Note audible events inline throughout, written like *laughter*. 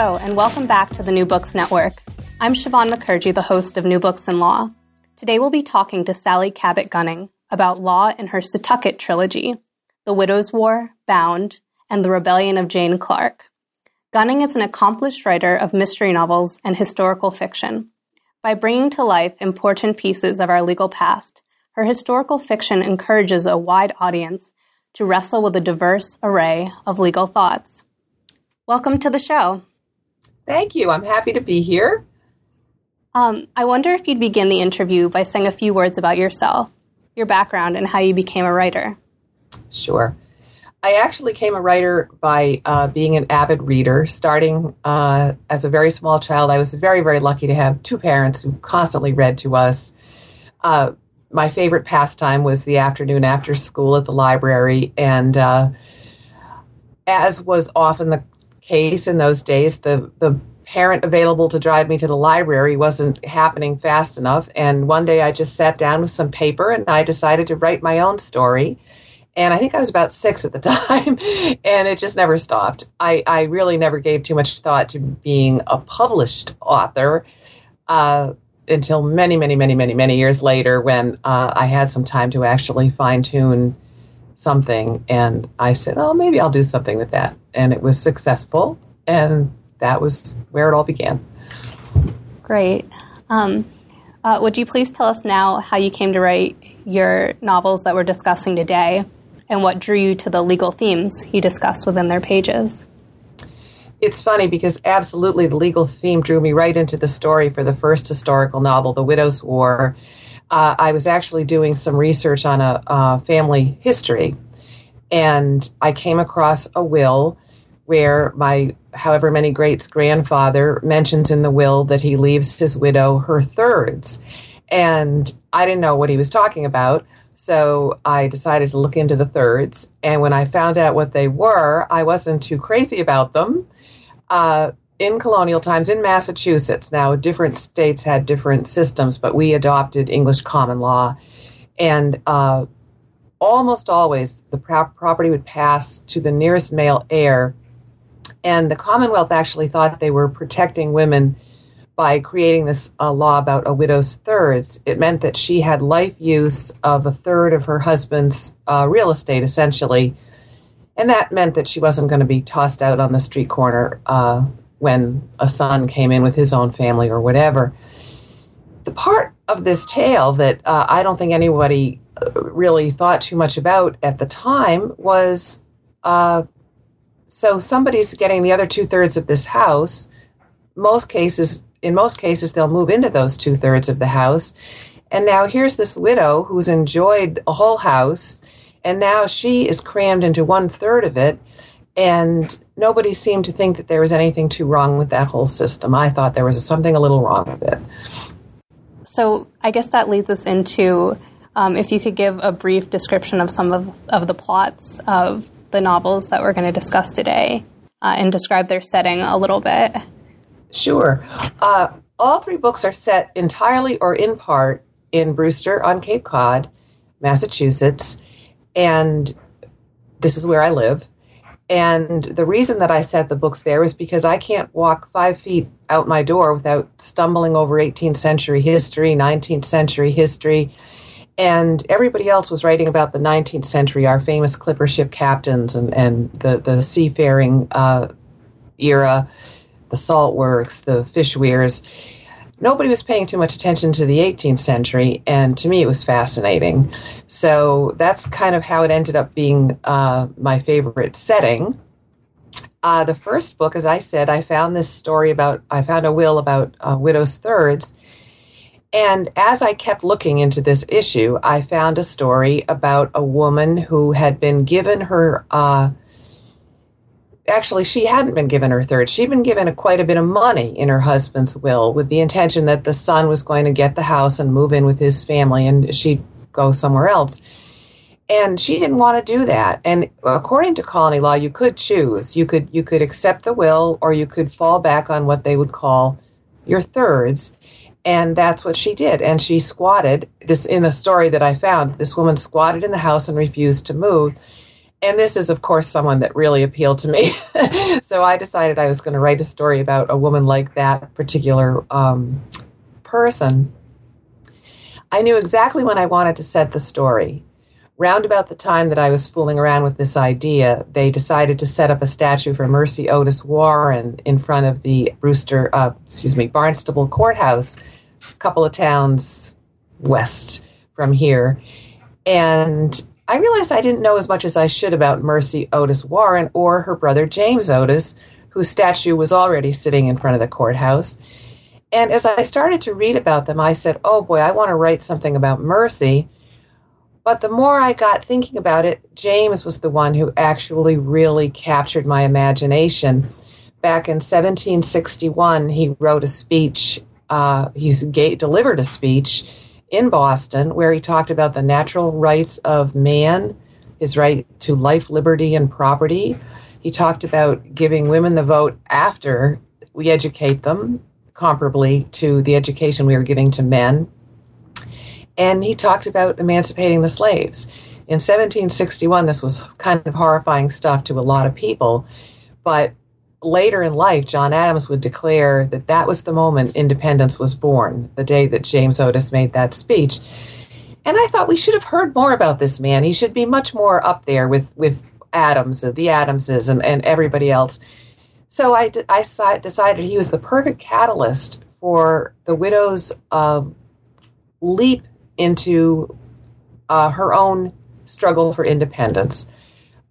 Hello, and welcome back to the New Books Network. I'm Siobhan Mukherjee, the host of New Books in Law. Today we'll be talking to Sally Cabot Gunning about law in her Satucket trilogy The Widow's War, Bound, and The Rebellion of Jane Clarke. Gunning is an accomplished writer of mystery novels and historical fiction. By bringing to life important pieces of our legal past, her historical fiction encourages a wide audience to wrestle with a diverse array of legal thoughts. Welcome to the show. Thank you. I'm happy to be here. Um, I wonder if you'd begin the interview by saying a few words about yourself, your background, and how you became a writer. Sure. I actually became a writer by uh, being an avid reader. Starting uh, as a very small child, I was very, very lucky to have two parents who constantly read to us. Uh, my favorite pastime was the afternoon after school at the library, and uh, as was often the case in those days, the the parent available to drive me to the library wasn't happening fast enough. And one day I just sat down with some paper and I decided to write my own story. And I think I was about *laughs* six at the time, *laughs* and it just never stopped. I, I really never gave too much thought to being a published author. Uh, until many, many, many, many, many years later when uh, I had some time to actually fine tune something. And I said, oh, maybe I'll do something with that. And it was successful. And that was where it all began. Great. Um, uh, would you please tell us now how you came to write your novels that we're discussing today and what drew you to the legal themes you discuss within their pages? it's funny because absolutely the legal theme drew me right into the story for the first historical novel, The Widow's War. Uh, I was actually doing some research on a, a family history, and I came across a will where my however many greats grandfather mentions in the will that he leaves his widow her thirds. And I didn't know what he was talking about. So I decided to look into the thirds. And when I found out what they were, I wasn't too crazy about them uh, in colonial times in Massachusetts. Now, different states had different systems, but we adopted English common law. And uh, almost always the pro- property would pass to the nearest male heir. And the Commonwealth actually thought they were protecting women by creating this uh, law about a widow's thirds. It meant that she had life use of a third of her husband's uh, real estate, essentially, and that meant that she wasn't going to be tossed out on the street corner uh, when a son came in with his own family or whatever. The part of this tale that uh, I don't think anybody uh, really thought too much about at the time was uh, so somebody's getting the other two thirds of this house. Most cases, in most cases, they'll move into those two thirds of the house. And now here's this widow who's enjoyed a whole house and now she is crammed into one third of it. And nobody seemed to think that there was anything too wrong with that whole system. I thought there was something a little wrong with it. So I guess that leads us into um, if you could give a brief description of some of, of the plots of the novels that we're going to discuss today uh, and describe their setting a little bit. Sure. Uh, all three books are set entirely or in part in Brewster on Cape Cod, Massachusetts and this is where I live. And the reason that I set the books there is because I can't walk five feet out my door without stumbling over 18th century history, 19th century history. And everybody else was writing about the 19th century, our famous clipper ship captains and, and the, the seafaring uh, era, the salt works, the fish weirs nobody was paying too much attention to the 18th century, and to me it was fascinating. So that's kind of how it ended up being uh, my favorite setting. Uh, the first book, as I said, I found this story about, I found a will about uh, widow's thirds. And as I kept looking into this issue, I found a story about a woman who had been given her uh, actually she hadn't been given her third. She'd been given a, quite a bit of money in her husband's will with the intention that the son was going to get the house and move in with his family and she'd go somewhere else. And she didn't want to do that. And according to colony law, you could choose. You could you could accept the will or you could fall back on what they would call your thirds. And that's what she did. And she squatted this in the story that I found. This woman squatted in the house and refused to move And this is, of course, someone that really appealed to me. *laughs* so I decided I was going to write a story about a woman like that particular um, person. I knew exactly when I wanted to set the story. Round about the time that I was fooling around with this idea, they decided to set up a statue for Mercy Otis Warren in front of the Brewster, uh, excuse me, Barnstable Courthouse, couple of towns west from here. And I realized I didn't know as much as I should about Mercy Otis Warren or her brother James Otis, whose statue was already sitting in front of the courthouse. And as I started to read about them, I said, oh boy, I want to write something about Mercy. But the more I got thinking about it, James was the one who actually really captured my imagination. Back in 1761, he wrote a speech, uh, he delivered a speech in Boston where he talked about the natural rights of man, his right to life, liberty, and property. He talked about giving women the vote after we educate them, comparably to the education we are giving to men. And he talked about emancipating the slaves. In 1761, this was kind of horrifying stuff to a lot of people, but later in life, John Adams would declare that that was the moment independence was born, the day that James Otis made that speech. And I thought we should have heard more about this man. He should be much more up there with, with Adams, the Adamses, and, and everybody else. So I, I decided he was the perfect catalyst for the widow's uh, leap into uh, her own struggle for independence.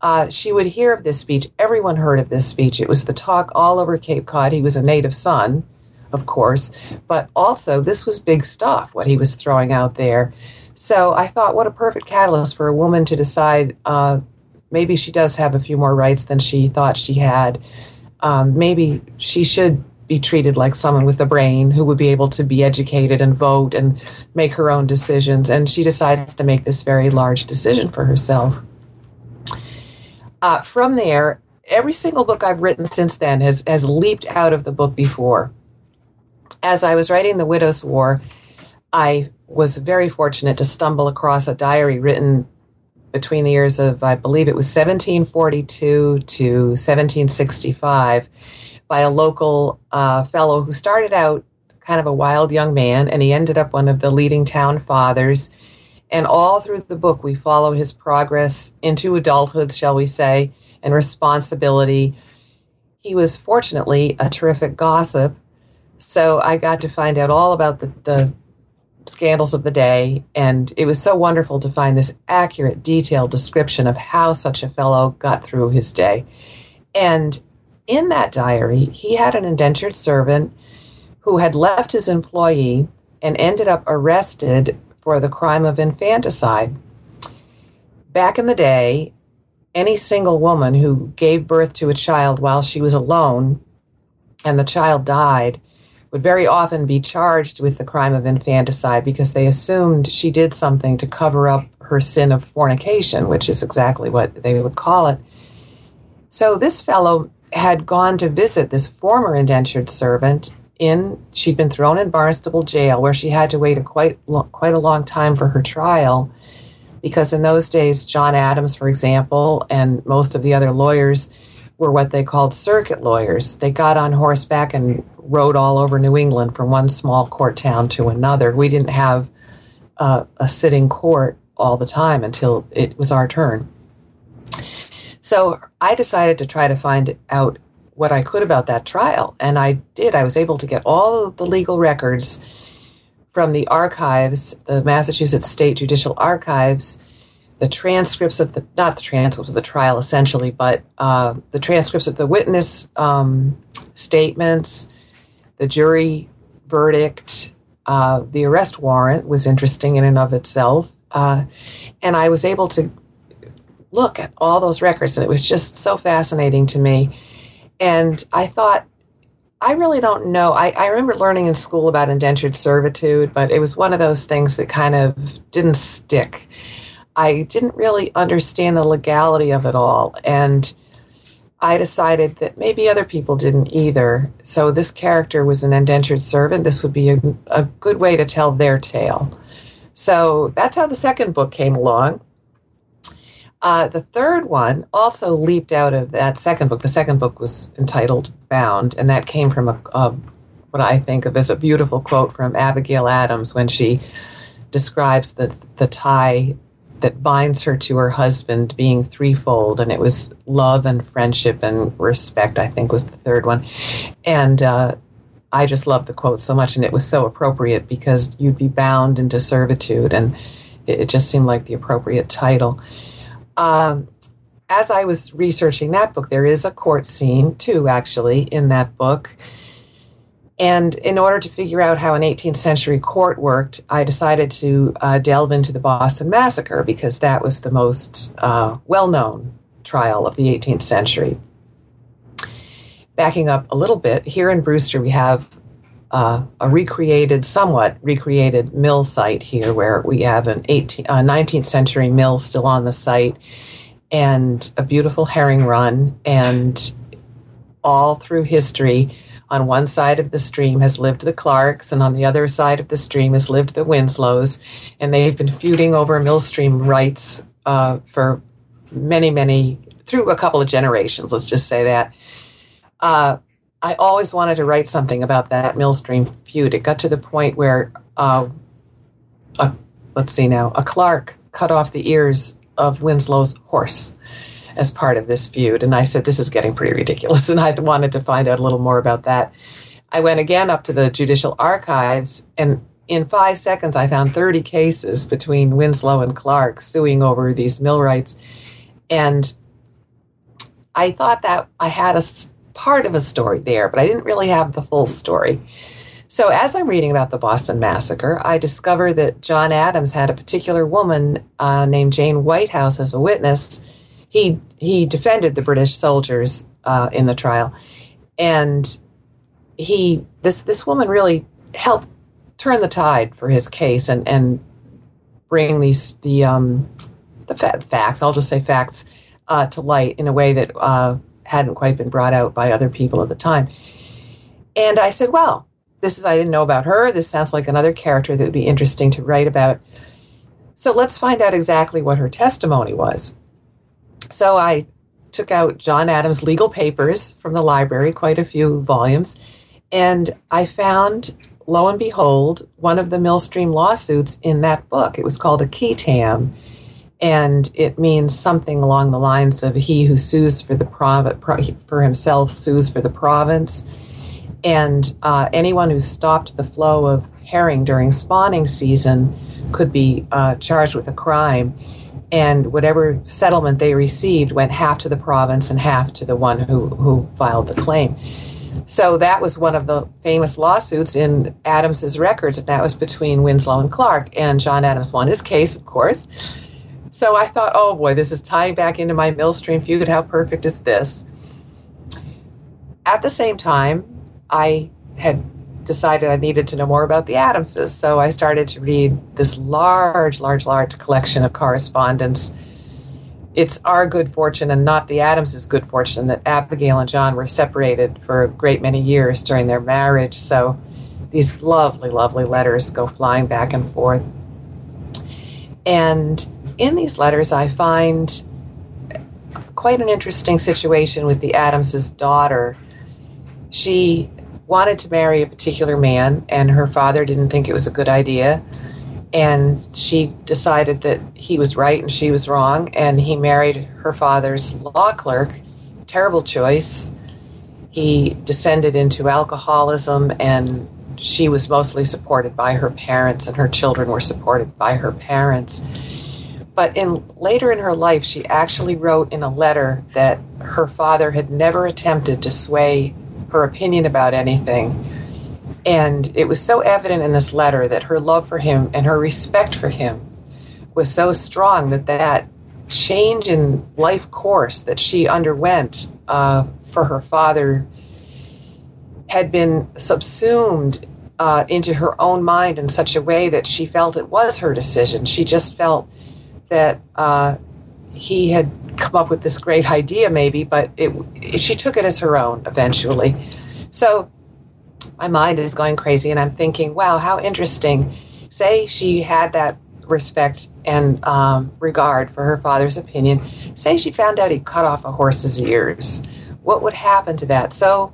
Uh, she would hear of this speech. Everyone heard of this speech. It was the talk all over Cape Cod. He was a native son, of course, but also this was big stuff, what he was throwing out there. So I thought, what a perfect catalyst for a woman to decide uh, maybe she does have a few more rights than she thought she had. Um, maybe she should be treated like someone with a brain who would be able to be educated and vote and make her own decisions. And she decides to make this very large decision for herself. Uh, from there, every single book I've written since then has, has leaped out of the book before. As I was writing The Widow's War, I was very fortunate to stumble across a diary written between the years of, I believe it was 1742 to 1765 by a local uh, fellow who started out kind of a wild young man and he ended up one of the leading town fathers and all through the book, we follow his progress into adulthood, shall we say, and responsibility. He was fortunately a terrific gossip. So I got to find out all about the, the scandals of the day. And it was so wonderful to find this accurate, detailed description of how such a fellow got through his day. And in that diary, he had an indentured servant who had left his employee and ended up arrested for the crime of infanticide. Back in the day, any single woman who gave birth to a child while she was alone and the child died would very often be charged with the crime of infanticide because they assumed she did something to cover up her sin of fornication, which is exactly what they would call it. So this fellow had gone to visit this former indentured servant in she'd been thrown in Barnstable jail where she had to wait a quite quite a long time for her trial. Because in those days John Adams for example and most of the other lawyers were what they called circuit lawyers. They got on horseback and rode all over New England from one small court town to another. We didn't have uh, a sitting court all the time until it was our turn. So I decided to try to find out what I could about that trial. And I did. I was able to get all the legal records from the archives, the Massachusetts State Judicial Archives, the transcripts of the, not the transcripts of the trial essentially, but uh, the transcripts of the witness um, statements, the jury verdict, uh, the arrest warrant was interesting in and of itself. Uh, and I was able to look at all those records, and it was just so fascinating to me and I thought, I really don't know. I, I remember learning in school about indentured servitude, but it was one of those things that kind of didn't stick. I didn't really understand the legality of it all. And I decided that maybe other people didn't either. So this character was an indentured servant. This would be a, a good way to tell their tale. So that's how the second book came along. Uh, the third one also leaped out of that second book. The second book was entitled Bound, and that came from a, a what I think of as a beautiful quote from Abigail Adams when she describes the the tie that binds her to her husband being threefold, and it was love and friendship and respect. I think was the third one, and uh, I just loved the quote so much, and it was so appropriate because you'd be bound into servitude, and it, it just seemed like the appropriate title. Um, as I was researching that book, there is a court scene too, actually, in that book. And in order to figure out how an 18th century court worked, I decided to uh, delve into the Boston Massacre because that was the most uh, well known trial of the 18th century. Backing up a little bit, here in Brewster, we have uh, a recreated, somewhat recreated mill site here where we have an 18, 19th uh, century mill still on the site and a beautiful herring run. And all through history, on one side of the stream has lived the Clarks, and on the other side of the stream has lived the Winslows, and they've been feuding over millstream rights uh, for many, many through a couple of generations. Let's just say that. Uh, I always wanted to write something about that Millstream feud. It got to the point where, uh, a, let's see now, a Clark cut off the ears of Winslow's horse as part of this feud. And I said, this is getting pretty ridiculous. *laughs* And I wanted to find out a little more about that. I went again up to the judicial archives, and in five seconds, I found 30 cases between Winslow and Clark suing over these mill rights. And I thought that I had a part of a story there, but I didn't really have the full story. So, as I'm reading about the Boston Massacre, I discover that John Adams had a particular woman uh, named Jane Whitehouse as a witness he he defended the British soldiers uh, in the trial, and he this this woman really helped turn the tide for his case and and bring these the um, the fa- facts I'll just say facts uh, to light in a way that uh, hadn't quite been brought out by other people at the time. And I said, well, this is I didn't know about her. This sounds like another character that would be interesting to write about. So let's find out exactly what her testimony was. So I took out John Adams' legal papers from the library, quite a few volumes, and I found, lo and behold, one of the Millstream lawsuits in that book. It was called a qui tam, and it means something along the lines of he who sues for the prov- for himself sues for the province, and uh, anyone who stopped the flow of herring during spawning season could be uh, charged with a crime and whatever settlement they received went half to the province and half to the one who, who filed the claim. So that was one of the famous lawsuits in Adams's records, and that was between Winslow and Clark. And John Adams won his case, of course. So I thought, oh boy, this is tying back into my Millstream feud. How perfect is this? At the same time, I had decided I needed to know more about the Adamses. So I started to read this large, large, large collection of correspondence. It's our good fortune and not the Adamses' good fortune that Abigail and John were separated for a great many years during their marriage. So these lovely, lovely letters go flying back and forth. And in these letters, I find quite an interesting situation with the Adamses' daughter. She wanted to marry a particular man, and her father didn't think it was a good idea. And she decided that he was right and she was wrong, and he married her father's law clerk. Terrible choice. He descended into alcoholism, and she was mostly supported by her parents, and her children were supported by her parents. But in later in her life, she actually wrote in a letter that her father had never attempted to sway her opinion about anything. And it was so evident in this letter that her love for him and her respect for him was so strong that that change in life course that she underwent uh, for her father had been subsumed uh, into her own mind in such a way that she felt it was her decision. She just felt that uh, he had come up with this great idea, maybe, but it, she took it as her own eventually. So my mind is going crazy, and I'm thinking, wow, how interesting. Say she had that respect and um, regard for her father's opinion. Say she found out he cut off a horse's ears. What would happen to that? So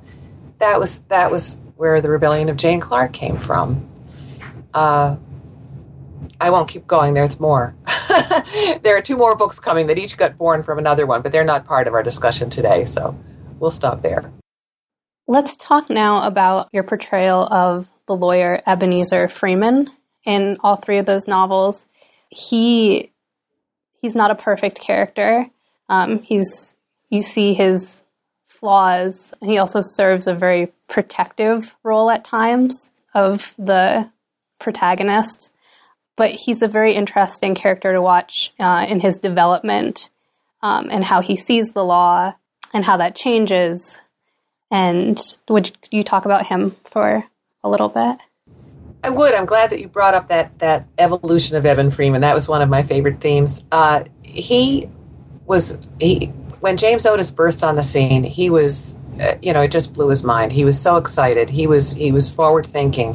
that was that was where the rebellion of Jane Clarke came from. Uh, I won't keep going. There's more. *laughs* there are two more books coming that each got born from another one, but they're not part of our discussion today. So we'll stop there. Let's talk now about your portrayal of the lawyer Ebenezer Freeman in all three of those novels. He he's not a perfect character. Um, he's you see his flaws. He also serves a very protective role at times of the protagonists. But he's a very interesting character to watch uh, in his development um, and how he sees the law and how that changes. And would you talk about him for a little bit? I would. I'm glad that you brought up that that evolution of Eben Freeman. That was one of my favorite themes. Uh, he was he when James Otis burst on the scene. He was, uh, you know, it just blew his mind. He was so excited. He was he was forward thinking.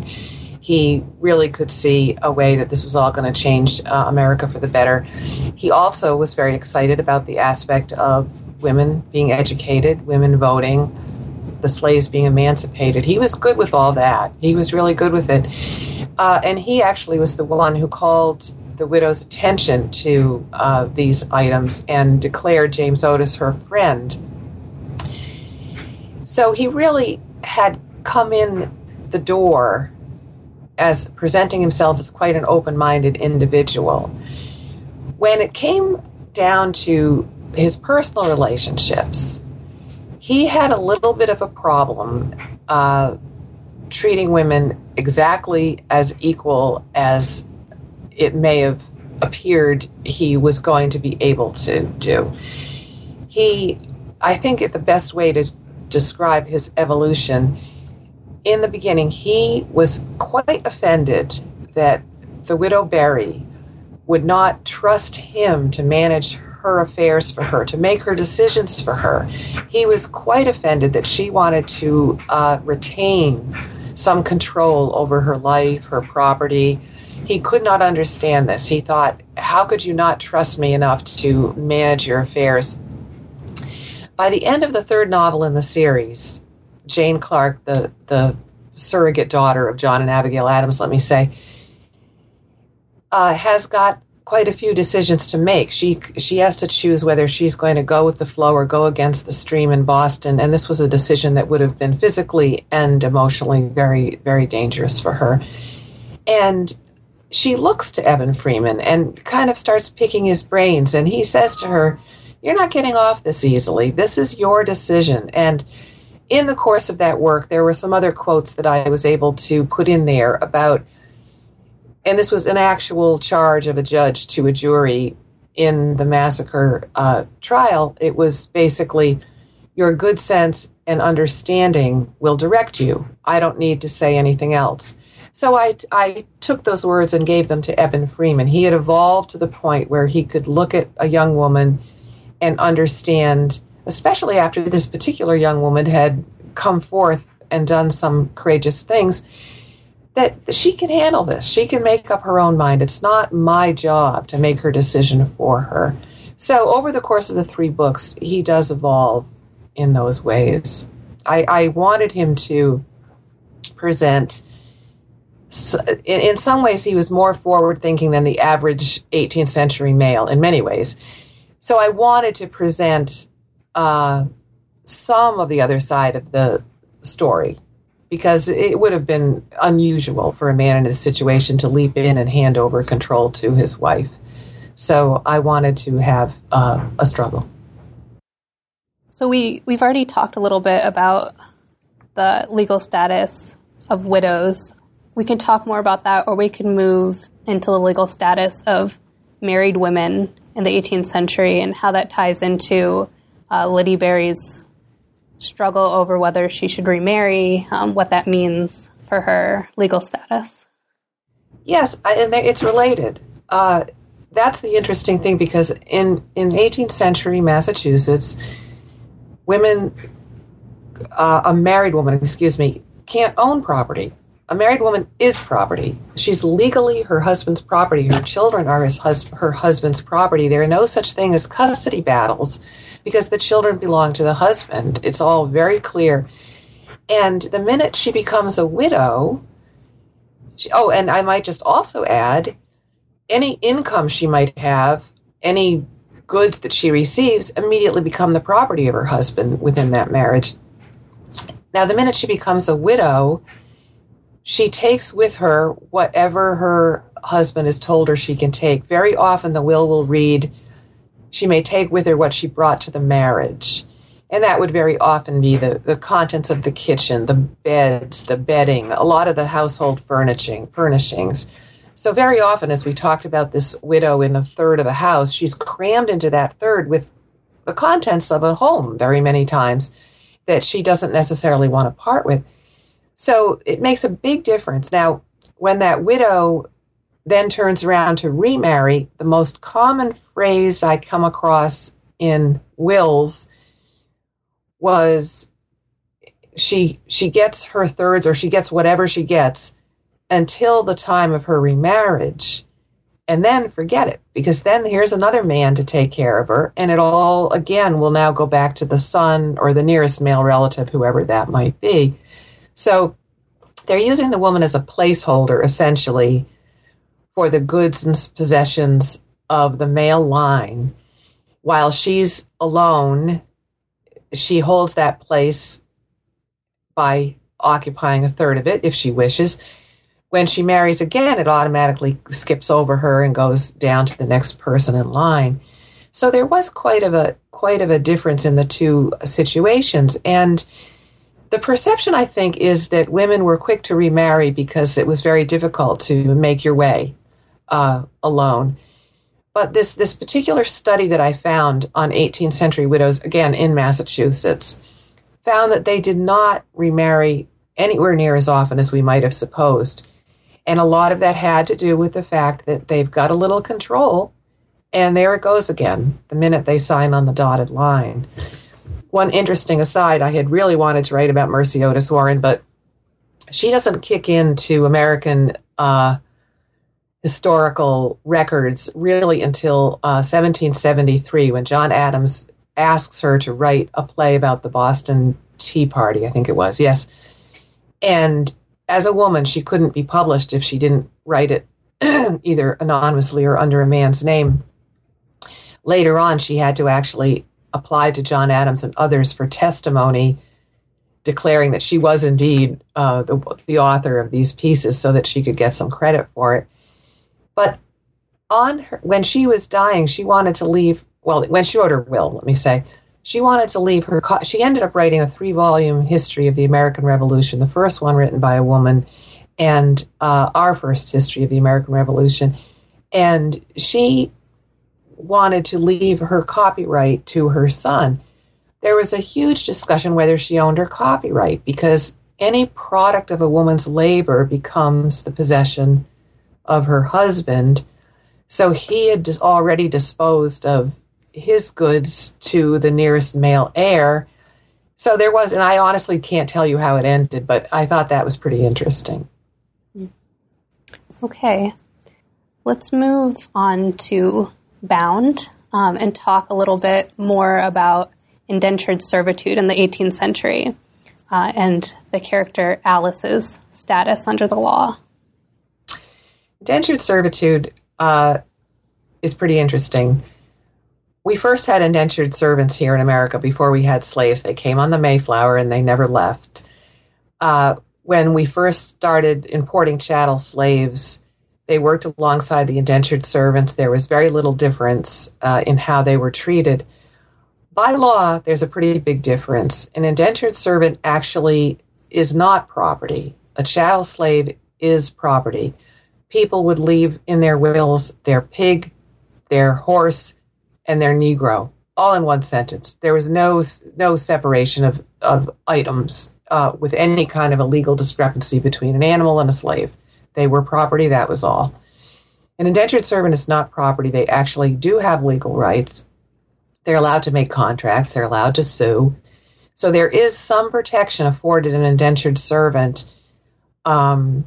He really could see a way that this was all going to change uh, America for the better. He also was very excited about the aspect of women being educated, women voting, the slaves being emancipated. He was good with all that. He was really good with it. Uh, and he actually was the one who called the widow's attention to uh, these items and declared James Otis her friend. So he really had come in the door as presenting himself as quite an open minded individual. When it came down to his personal relationships, he had a little bit of a problem uh, treating women exactly as equal as it may have appeared he was going to be able to do. He, I think, the best way to describe his evolution in the beginning, he was quite offended that the widow Berry would not trust him to manage her affairs for her, to make her decisions for her. He was quite offended that she wanted to uh, retain some control over her life, her property. He could not understand this. He thought, How could you not trust me enough to manage your affairs? By the end of the third novel in the series, Jane Clarke, the, the surrogate daughter of John and Abigail Adams, let me say, uh, has got quite a few decisions to make. She she has to choose whether she's going to go with the flow or go against the stream in Boston, and this was a decision that would have been physically and emotionally very very dangerous for her. And she looks to Eben Freeman and kind of starts picking his brains, and he says to her, "You're not getting off this easily. This is your decision." And in the course of that work, there were some other quotes that I was able to put in there about and this was an actual charge of a judge to a jury in the massacre uh, trial. It was basically your good sense and understanding will direct you. I don't need to say anything else. So I, I took those words and gave them to Eben Freeman. He had evolved to the point where he could look at a young woman and understand, especially after this particular young woman had come forth and done some courageous things that she can handle this. She can make up her own mind. It's not my job to make her decision for her. So, over the course of the three books, he does evolve in those ways. I, I wanted him to present, in, in some ways, he was more forward thinking than the average 18th century male in many ways. So, I wanted to present uh, some of the other side of the story because it would have been unusual for a man in his situation to leap in and hand over control to his wife. So I wanted to have uh, a struggle. So we we've already talked a little bit about the legal status of widows. We can talk more about that, or we can move into the legal status of married women in the 18th century and how that ties into uh, Lyddie Berry's struggle over whether she should remarry, um, what that means for her legal status. Yes, and it's related. Uh, that's the interesting thing because in, in 18th century Massachusetts, women, uh, a married woman, excuse me, can't own property. a married woman is property. She's legally her husband's property. Her children are his hus- her husband's property. There are no such thing as custody battles because the children belong to the husband. It's all very clear. And the minute she becomes a widow, she, oh, and I might just also add any income she might have, any goods that she receives, immediately become the property of her husband within that marriage. Now, the minute she becomes a widow, she takes with her whatever her husband has told her she can take. Very often, the will will read, she may take with her what she brought to the marriage. And that would very often be the, the contents of the kitchen, the beds, the bedding, a lot of the household furnishing, furnishings. So, very often, as we talked about this widow in a third of a house, she's crammed into that third with the contents of a home very many times that she doesn't necessarily want to part with. So, it makes a big difference. Now, when that widow then turns around to remarry, the most common phrase I come across in wills was she she gets her thirds or she gets whatever she gets until the time of her remarriage and then forget it because then here's another man to take care of her and it all again will now go back to the son or the nearest male relative whoever that might be. So they're using the woman as a placeholder essentially for the goods and possessions of the male line. While she's alone she holds that place by occupying a third of it if she wishes. When she marries again, it automatically skips over her and goes down to the next person in line. So there was quite of a quite of a difference in the two situations, and the perception I think is that women were quick to remarry because it was very difficult to make your way uh, alone. But this this particular study that I found on 18th century widows, again in Massachusetts, found that they did not remarry anywhere near as often as we might have supposed. And a lot of that had to do with the fact that they've got a little control, and there it goes again the minute they sign on the dotted line. One interesting aside I had really wanted to write about Mercy Otis Warren, but she doesn't kick into American uh, historical records really until uh, 1773 when John Adams asks her to write a play about the Boston Tea Party, I think it was, yes. And as a woman, she couldn't be published if she didn't write it *clears throat* either anonymously or under a man's name. Later on, she had to actually apply to John Adams and others for testimony declaring that she was indeed uh, the, the author of these pieces so that she could get some credit for it. But on her, when she was dying, she wanted to leave. Well, when she wrote her will, let me say, she wanted to leave her. She ended up writing a three volume history of the American Revolution, the first one written by a woman, and uh, our first history of the American Revolution. And she wanted to leave her copyright to her son. There was a huge discussion whether she owned her copyright because any product of a woman's labor becomes the possession of her husband. So he had already disposed of his goods to the nearest male heir. So there was, and I honestly can't tell you how it ended, but I thought that was pretty interesting. Okay, let's move on to Bound um, and talk a little bit more about indentured servitude in the 18th century uh, and the character Alice's status under the law. Indentured servitude uh, is pretty interesting we first had indentured servants here in America before we had slaves. They came on the Mayflower and they never left. Uh, when we first started importing chattel slaves, they worked alongside the indentured servants. There was very little difference uh, in how they were treated. By law, there's a pretty big difference. An indentured servant actually is not property. A chattel slave is property. People would leave in their wills their pig, their horse, and their Negro, all in one sentence. There was no no separation of of items uh, with any kind of a legal discrepancy between an animal and a slave. They were property. That was all. An indentured servant is not property. They actually do have legal rights. They're allowed to make contracts. They're allowed to sue. So there is some protection afforded an indentured servant um,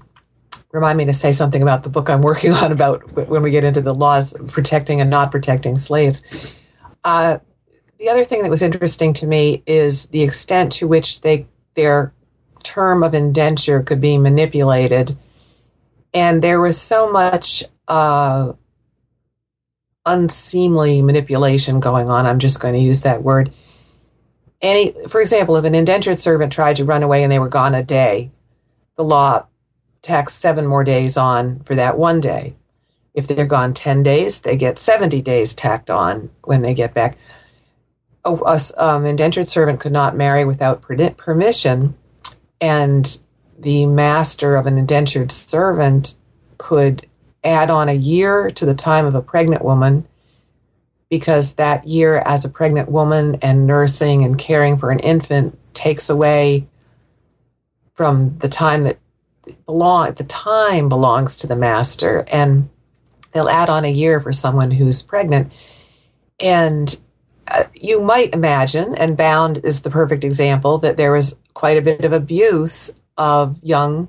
remind me to say something about the book I'm working *laughs* on about when we get into the laws protecting and not protecting slaves. Uh, the other thing that was interesting to me is the extent to which they their term of indenture could be manipulated, and there was so much uh, unseemly manipulation going on. I'm just going to use that word. Any, for example, if an indentured servant tried to run away and they were gone a day, the law tacks seven more days on for that one day. If they're gone 10 days, they get 70 days tacked on when they get back. A, a um, indentured servant could not marry without permission, and the master of an indentured servant could add on a year to the time of a pregnant woman because that year as a pregnant woman and nursing and caring for an infant takes away from the time that belong the time belongs to the master and they'll add on a year for someone who's pregnant and uh, you might imagine and bound is the perfect example that there was quite a bit of abuse of young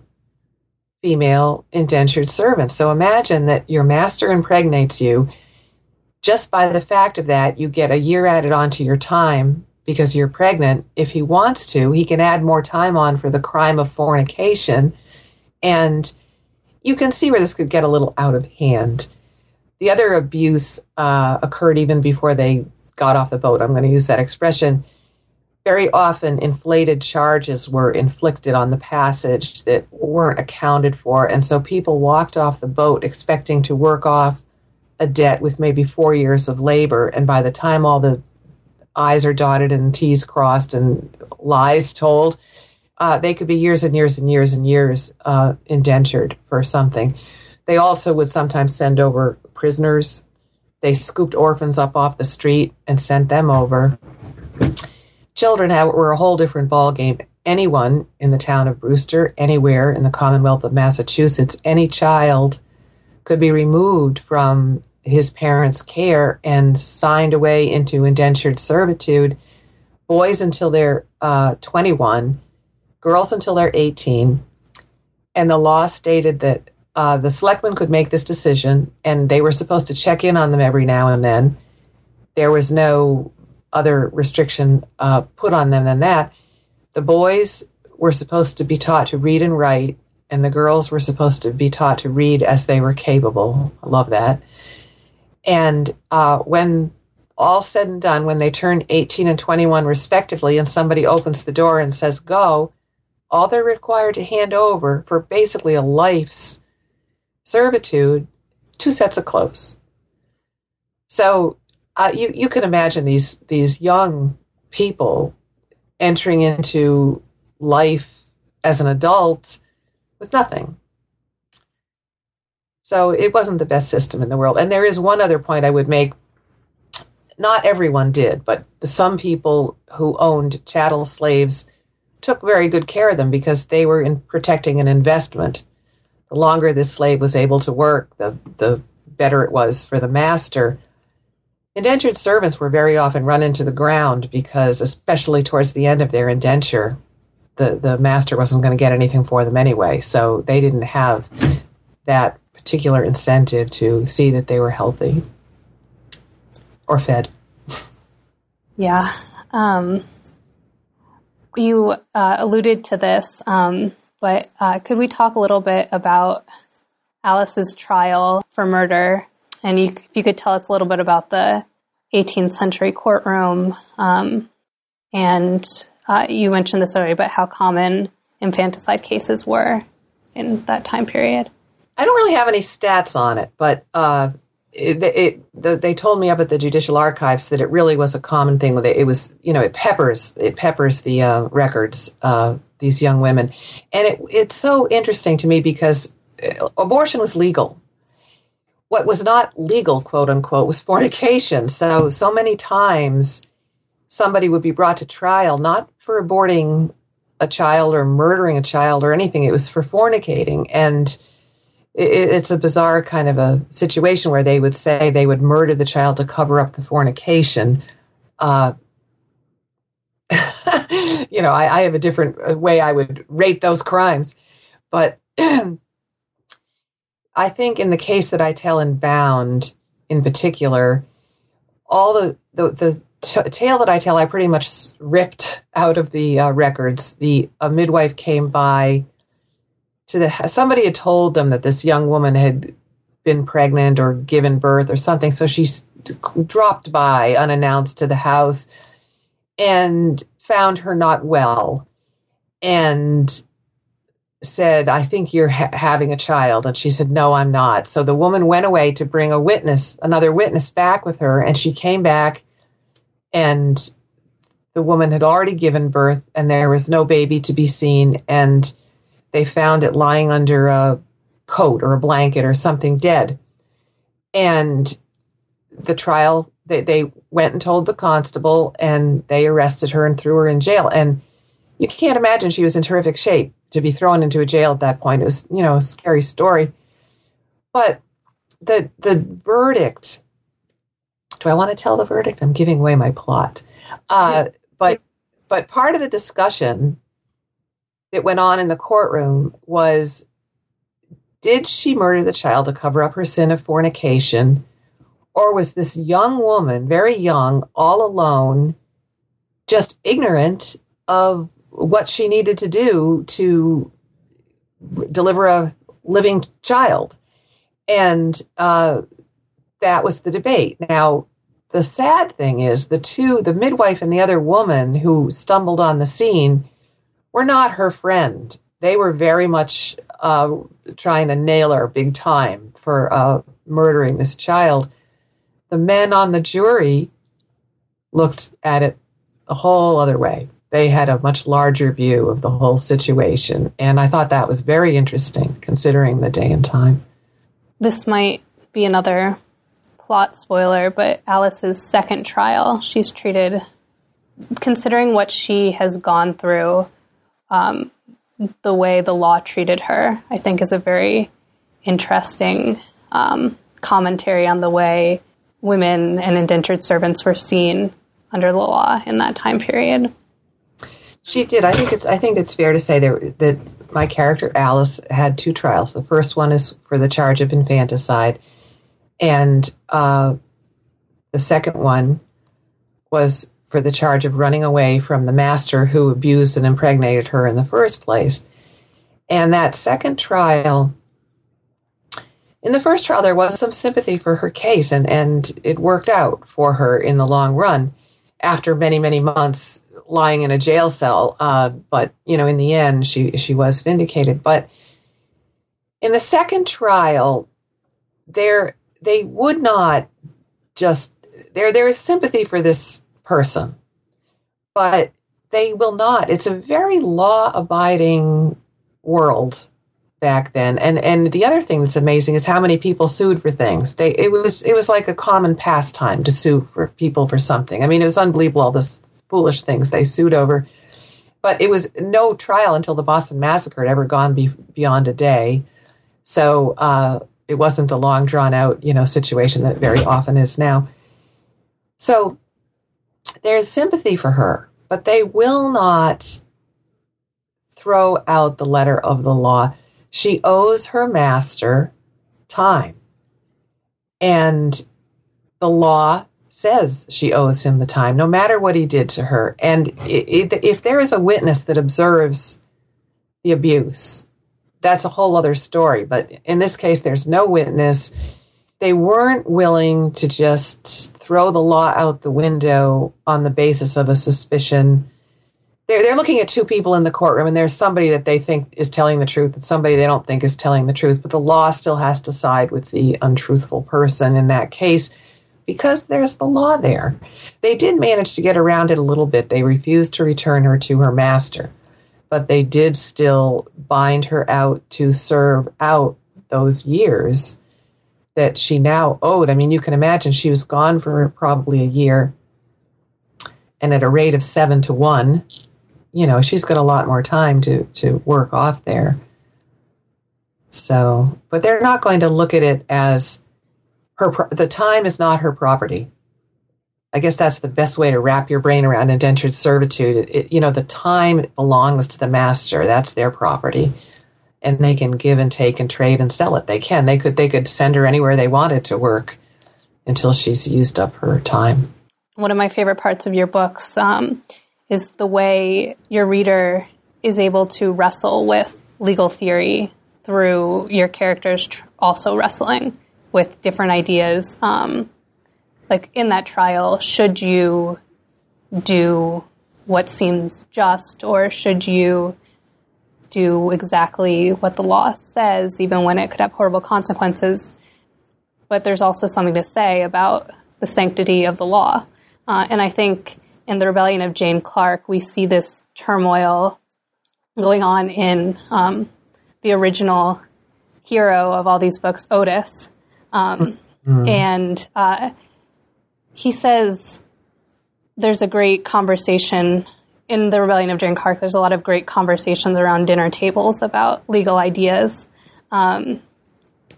female indentured servants. So imagine that your master impregnates you. Just by the fact of that, you get a year added onto your time because you're pregnant. If he wants to, he can add more time on for the crime of fornication. And you can see where this could get a little out of hand. The other abuse uh, occurred even before they got off the boat. I'm going to use that expression very often inflated charges were inflicted on the passage that weren't accounted for. And so people walked off the boat expecting to work off a debt with maybe four years of labor. And by the time all the I's are dotted and T's crossed and lies told, uh, they could be years and years and years and years uh, indentured for something. They also would sometimes send over prisoners. They scooped orphans up off the street and sent them over children were a whole different ballgame. Anyone in the town of Brewster, anywhere in the Commonwealth of Massachusetts, any child could be removed from his parents' care and signed away into indentured servitude. Boys until they're uh, 21, girls until they're 18. And the law stated that uh, the selectmen could make this decision, and they were supposed to check in on them every now and then. There was no other restriction uh, put on them than that. The boys were supposed to be taught to read and write, and the girls were supposed to be taught to read as they were capable. I love that. And uh, when all said and done, when they turn 18 and 21 respectively, and somebody opens the door and says, go, all they're required to hand over for basically a life's servitude, two sets of clothes. So uh, you you can imagine these these young people entering into life as an adult with nothing. So it wasn't the best system in the world. And there is one other point I would make. Not everyone did, but some people who owned chattel slaves took very good care of them because they were in protecting an investment. The longer this slave was able to work, the the better it was for the master. Indentured servants were very often run into the ground because, especially towards the end of their indenture, the, the master wasn't going to get anything for them anyway. So they didn't have that particular incentive to see that they were healthy or fed. Yeah. Um, you uh, alluded to this, um, but uh, could we talk a little bit about Alice's trial for murder and you, if you could tell us a little bit about the 18th century courtroom, um, and uh, you mentioned this already, but how common infanticide cases were in that time period. I don't really have any stats on it, but uh, it, it the, they told me up at the Judicial Archives that it really was a common thing. It, it was you know it peppers it peppers the uh, records uh, these young women, and it, it's so interesting to me because uh, abortion was legal what was not legal, quote unquote, was fornication. So, so many times somebody would be brought to trial not for aborting a child or murdering a child or anything, it was for fornicating. And it, it's a bizarre kind of a situation where they would say they would murder the child to cover up the fornication. Uh, *laughs* you know, I, I, have a different way I would rate those crimes. But *clears throat* I think in the case that I tell in Bound, in particular, all the the, the t- tale that I tell, I pretty much ripped out of the uh, records. The a midwife came by to the somebody had told them that this young woman had been pregnant or given birth or something, so she dropped by unannounced to the house and found her not well and said, I think you're ha- having a child. And she said, No, I'm not. So the woman went away to bring a witness, another witness back with her. And she came back, and the woman had already given birth, and there was no baby to be seen. And they found it lying under a coat or a blanket or something dead. And the trial, they, they went and told the constable, and they arrested her and threw her in jail. And you can't imagine she was in terrific shape to be thrown into a jail at that point. It was, you know, a scary story. But the the verdict. Do I want to tell the verdict? I'm giving away my plot. Uh, but but part of the discussion that went on in the courtroom was did she murder the child to cover up her sin of fornication or was this young woman very young all alone just ignorant of what she needed to do to deliver a living child. And uh, that was the debate. Now, the sad thing is the two, the midwife and the other woman who stumbled on the scene, were not her friend. They were very much uh, trying to nail her big time for uh, murdering this child. The men on the jury looked at it a whole other way they had a much larger view of the whole situation. And I thought that was very interesting considering the day and time. This might be another plot spoiler, but Alice's second trial, she's treated, considering what she has gone through, um, the way the law treated her, I think is a very interesting um, commentary on the way women and indentured servants were seen under the law in that time period. She did. I think it's. I think it's fair to say that that my character Alice had two trials. The first one is for the charge of infanticide, and uh, the second one was for the charge of running away from the master who abused and impregnated her in the first place. And that second trial, in the first trial, there was some sympathy for her case, and, and it worked out for her in the long run. After many, many months lying in a jail cell. Uh, but you know, in the end, she she was vindicated. But in the second trial, there they would not just there there is sympathy for this person, but they will not. It's a very law abiding world back then. And and the other thing that's amazing is how many people sued for things. They it was it was like a common pastime to sue for people for something. I mean, it was unbelievable all this foolish things they sued over. But it was no trial until the Boston Massacre had ever gone be, beyond a day. So uh, it wasn't the long drawn out, you know, situation that it very often is now. So there's sympathy for her, but they will not throw out the letter of the law. She owes her master time. And the law says she owes him the time, no matter what he did to her. And if there is a witness that observes the abuse, that's a whole other story. But in this case, there's no witness. They weren't willing to just throw the law out the window on the basis of a suspicion. They're, they're looking at two people in the courtroom, and there's somebody that they think is telling the truth and somebody they don't think is telling the truth. But the law still has to side with the untruthful person in that case because there's the law there. They did manage to get around it a little bit. They refused to return her to her master, but they did still bind her out to serve out those years that she now owed. I mean, you can imagine she was gone for probably a year and at a rate of seven to one. You know, she's got a lot more time to, to work off there. So, but they're not going to look at it as her the time is not her property. I guess that's the best way to wrap your brain around indentured servitude. It, you know, the time belongs to the master. That's their property. And they can give and take and trade and sell it. They can. They could. They could send her anywhere they wanted to work until she's used up her time. One of my favorite parts of your books um, is the way your reader is able to wrestle with legal theory through your characters tr- also wrestling with different ideas. Um, like in that trial, should you do what seems just, or should you do exactly what the law says, even when it could have horrible consequences? But there's also something to say about the sanctity of the law. Uh, and I think in the rebellion of Jane Clarke, we see this turmoil going on in um, the original hero of all these books, Otis. Um, mm. And uh, he says there's a great conversation in the Rebellion of Jane Clarke. There's a lot of great conversations around dinner tables about legal ideas. Um,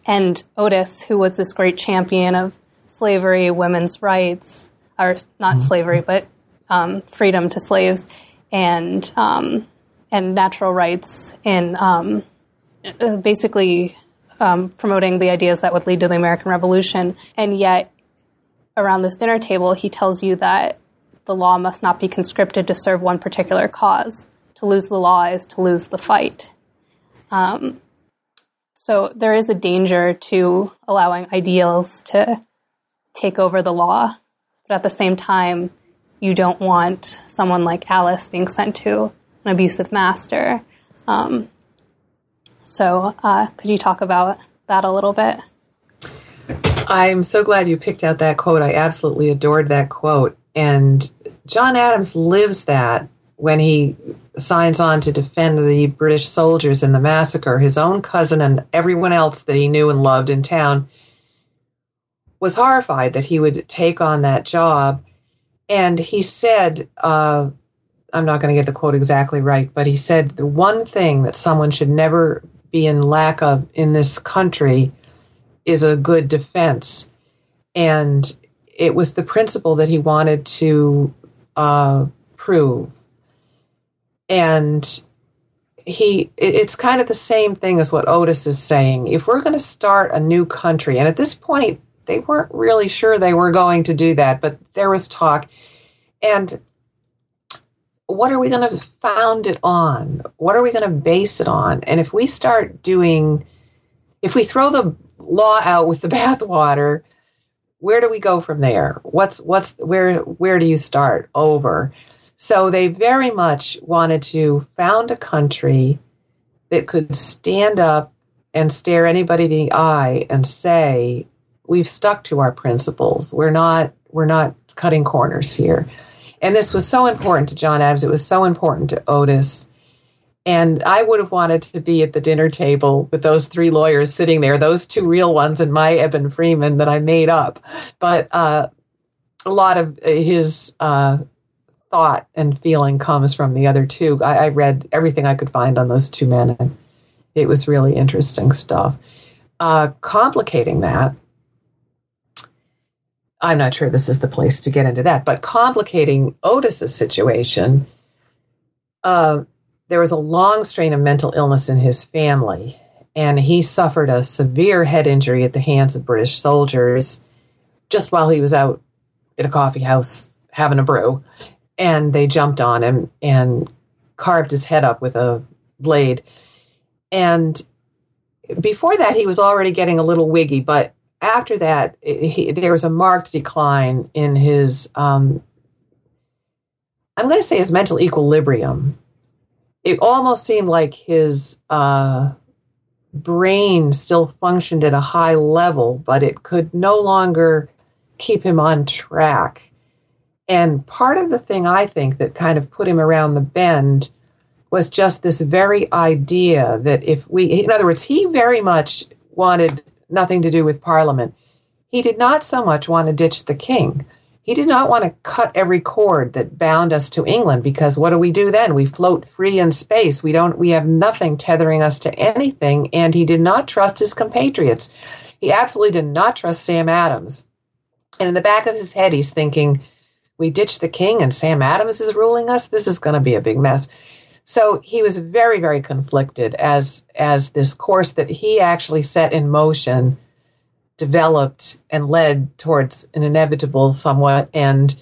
and Otis, who was this great champion of slavery, women's rights, or not mm. slavery, but um, freedom to slaves, and um, and natural rights in um, uh, basically um, promoting the ideas that would lead to the American Revolution. And yet, around this dinner table, he tells you that the law must not be conscripted to serve one particular cause. To lose the law is to lose the fight. Um, so there is a danger to allowing ideals to take over the law, but at the same time, you don't want someone like Alice being sent to an abusive master. Um, so, uh, could you talk about that a little bit? I'm so glad you picked out that quote. I absolutely adored that quote. And John Adams lives that when he signs on to defend the British soldiers in the massacre. His own cousin and everyone else that he knew and loved in town was horrified that he would take on that job. And he said, uh, I'm not going to get the quote exactly right, but he said the one thing that someone should never be in lack of in this country is a good defense. And it was the principle that he wanted to uh, prove. And he, it's kind of the same thing as what Otis is saying. If we're going to start a new country, and at this point, they weren't really sure they were going to do that, but there was talk. And what are we going to found it on? What are we going to base it on? And if we start doing, if we throw the law out with the *laughs* bathwater, where do we go from there? What's what's where where do you start over? So they very much wanted to found a country that could stand up and stare anybody in the eye and say, "We've stuck to our principles. We're not we're not cutting corners here." And this was so important to John Adams. It was so important to Otis. And I would have wanted to be at the dinner table with those three lawyers sitting there, those two real ones and my Eben Freeman that I made up. But uh, a lot of his uh, thought and feeling comes from the other two. I, I, read everything I could find on those two men, and it was really interesting stuff. Uh, complicating that, I'm not sure this is the place to get into that, but complicating Otis's situation. Uh, there was a long strain of mental illness in his family, and he suffered a severe head injury at the hands of British soldiers just while he was out in a coffee house having a brew. And they jumped on him and carved his head up with a blade. And before that, he was already getting a little wiggy, but after that, he, there was a marked decline in his, um, I'm going to say his mental equilibrium it almost seemed like his uh, brain still functioned at a high level, but it could no longer keep him on track. And part of the thing I think that kind of put him around the bend was just this very idea that if we, in other words, he very much wanted nothing to do with Parliament. He did not so much want to ditch the king. He did not want to cut every cord that bound us to England because what do we do then? We float free in space. We don't we have nothing tethering us to anything and he did not trust his compatriots. He absolutely did not trust Sam Adams. And in the back of his head he's thinking we ditched the king and Sam Adams is ruling us. This is going to be a big mess. So he was very, very conflicted as as this course that he actually set in motion developed and led towards an inevitable somewhat and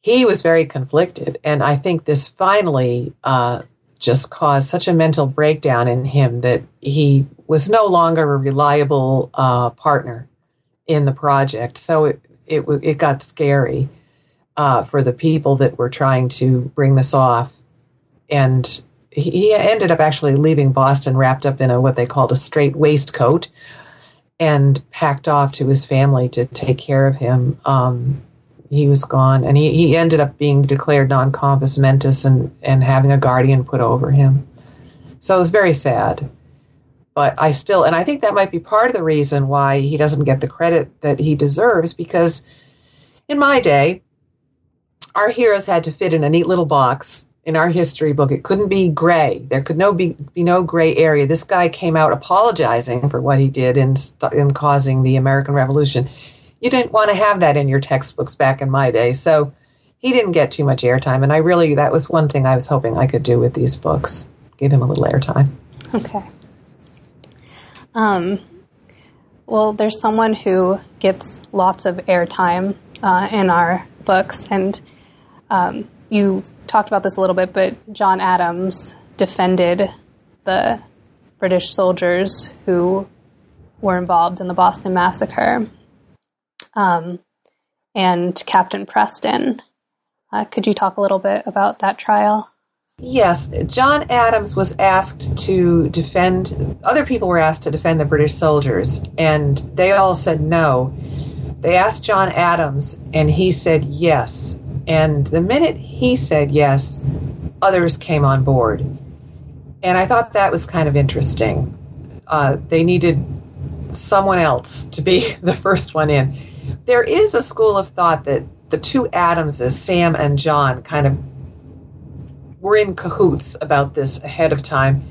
he was very conflicted. And i think this finally uh, just caused such a mental breakdown in him that he was no longer a reliable uh, partner in the project. So it, it, it got scary uh, for the people that were trying to bring this off. And he ended up actually leaving boston wrapped up in a what they called a straight waistcoat and packed off to his family to take care of him. Um, he was gone, and he, he ended up being declared non compos mentis and, and having a guardian put over him. So it was very sad. But I still, and I think that might be part of the reason why he doesn't get the credit that he deserves because in my day, our heroes had to fit in a neat little box in our history book. It couldn't be gray. There could no be, be no gray area. This guy came out apologizing for what he did in in causing the American Revolution. You didn't want to have that in your textbooks back in my day, so he didn't get too much airtime. And I really that was one thing I was hoping I could do with these books, give him a little airtime. Okay. Um. Well, there's someone who gets lots of airtime uh, in our books, and um, you talked about this a little bit, but John Adams defended the British soldiers who were involved in the Boston Massacre. Um, and Captain Preston. Uh, could you talk a little bit about that trial? Yes, John Adams was asked to defend, other people were asked to defend the British soldiers, and they all said no. They asked John Adams, and he said yes. And the minute he said yes, others came on board. And I thought that was kind of interesting. Uh, they needed someone else to be *laughs* the first one in. There is a school of thought that the two Adamses, Sam and John, kind of were in cahoots about this ahead of time.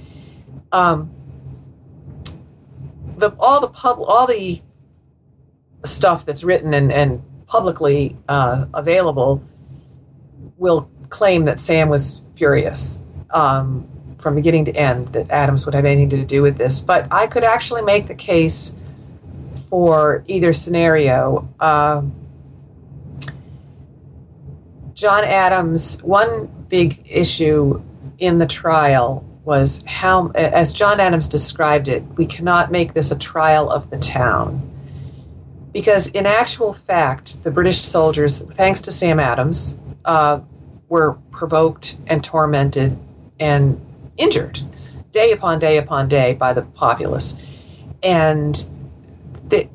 Um, the all the pub all the stuff that's written and, and publicly uh, available will claim that Sam was furious um, from beginning to end, that Adams would have anything to do with this. But I could actually make the case for either scenario. Uh, John Adams, one big issue in the trial was how, as John Adams described it, we cannot make this a trial of the town. Because in actual fact, the British soldiers, thanks to Sam Adams, uh, were provoked and tormented and injured day upon day upon day by the populace. And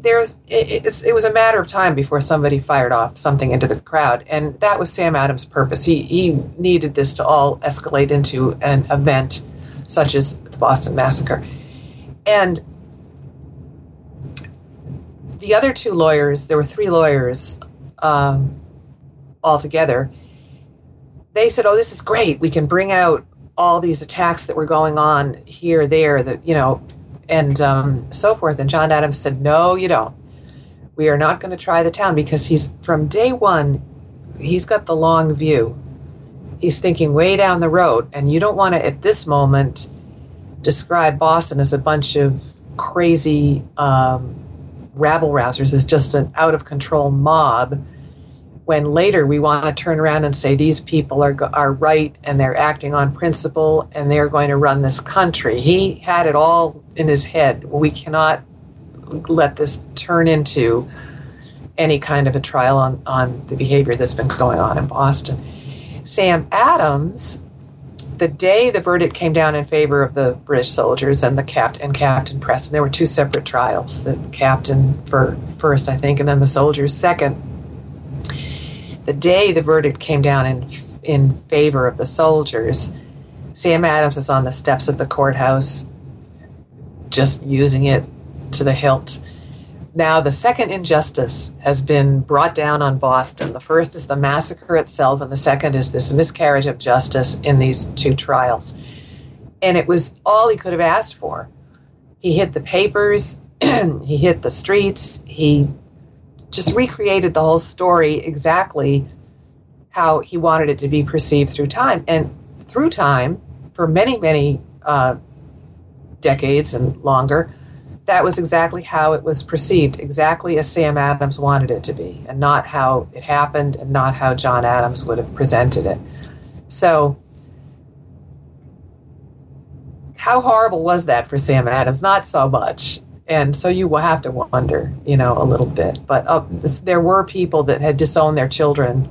there's it, it, was a matter of time before somebody fired off something into the crowd, and that was Sam Adams' purpose. He he needed this to all escalate into an event such as the Boston Massacre, and the other two lawyers. There were three lawyers um, altogether they said, "Oh, this is great. We can bring out all these attacks that were going on here, there, that you know, and um, so forth." And John Adams said, "No, you don't. We are not going to try the town because he's from day one. He's got the long view. He's thinking way down the road, and you don't want to at this moment describe Boston as a bunch of crazy." Um, rabble rousers as just an out of control mob when later we want to turn around and say these people are are right and they're acting on principle and they're going to run this country. He had it all in his head. We cannot let this turn into any kind of a trial on, on the behavior that's been going on in Boston. Sam Adams, the day the verdict came down in favor of the British soldiers and the captain and Captain Preston, there were two separate trials. The captain for first, I think, and then the soldiers second the day the verdict came down in in favor of the soldiers, Sam Adams is on the steps of the courthouse, just using it to the hilt. Now, the second injustice has been brought down on Boston. The first is the massacre itself, and the second is this miscarriage of justice in these two trials. And it was all he could have asked for. He hit the papers, *clears throat* he hit the streets, he just recreated the whole story exactly how he wanted it to be perceived through time. And through time, for many, many uh, decades and longer, that was exactly how it was perceived, exactly as Sam Adams wanted it to be, and not how it happened, and not how John Adams would have presented it. So, how horrible was that for Sam Adams? Not so much. And so you will have to wonder, you know, a little bit. But uh, there were people that had disowned their children.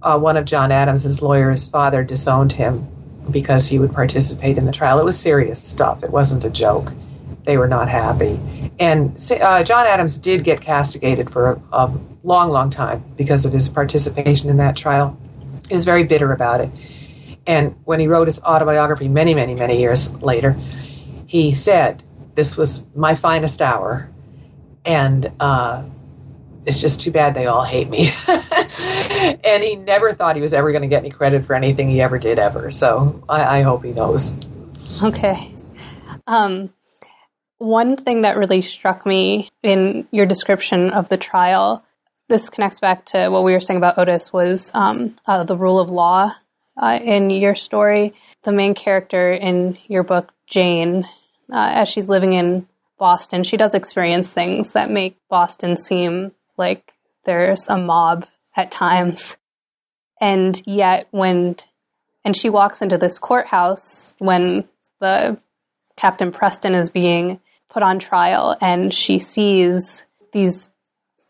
Uh, one of John Adams's lawyers' father disowned him because he would participate in the trial. It was serious stuff. It wasn't a joke they were not happy. And uh, John Adams did get castigated for a, a, long, long time because of his participation in that trial. He was very bitter about it. And when he wrote his autobiography many, many, many years later, he said, This was my finest hour. And uh, it's just too bad they all hate me. *laughs* and he never thought he was ever going to get any credit for anything he ever did ever. So I, I hope he knows. Okay. Um, one thing that really struck me in your description of the trial, this connects back to what we were saying about Otis, was um, uh, the rule of law uh, in your story. The main character in your book, Jane, uh, as she's living in Boston, she does experience things that make Boston seem like there's a mob at times. And yet, when and she walks into this courthouse when the Captain Preston is being put on trial and she sees these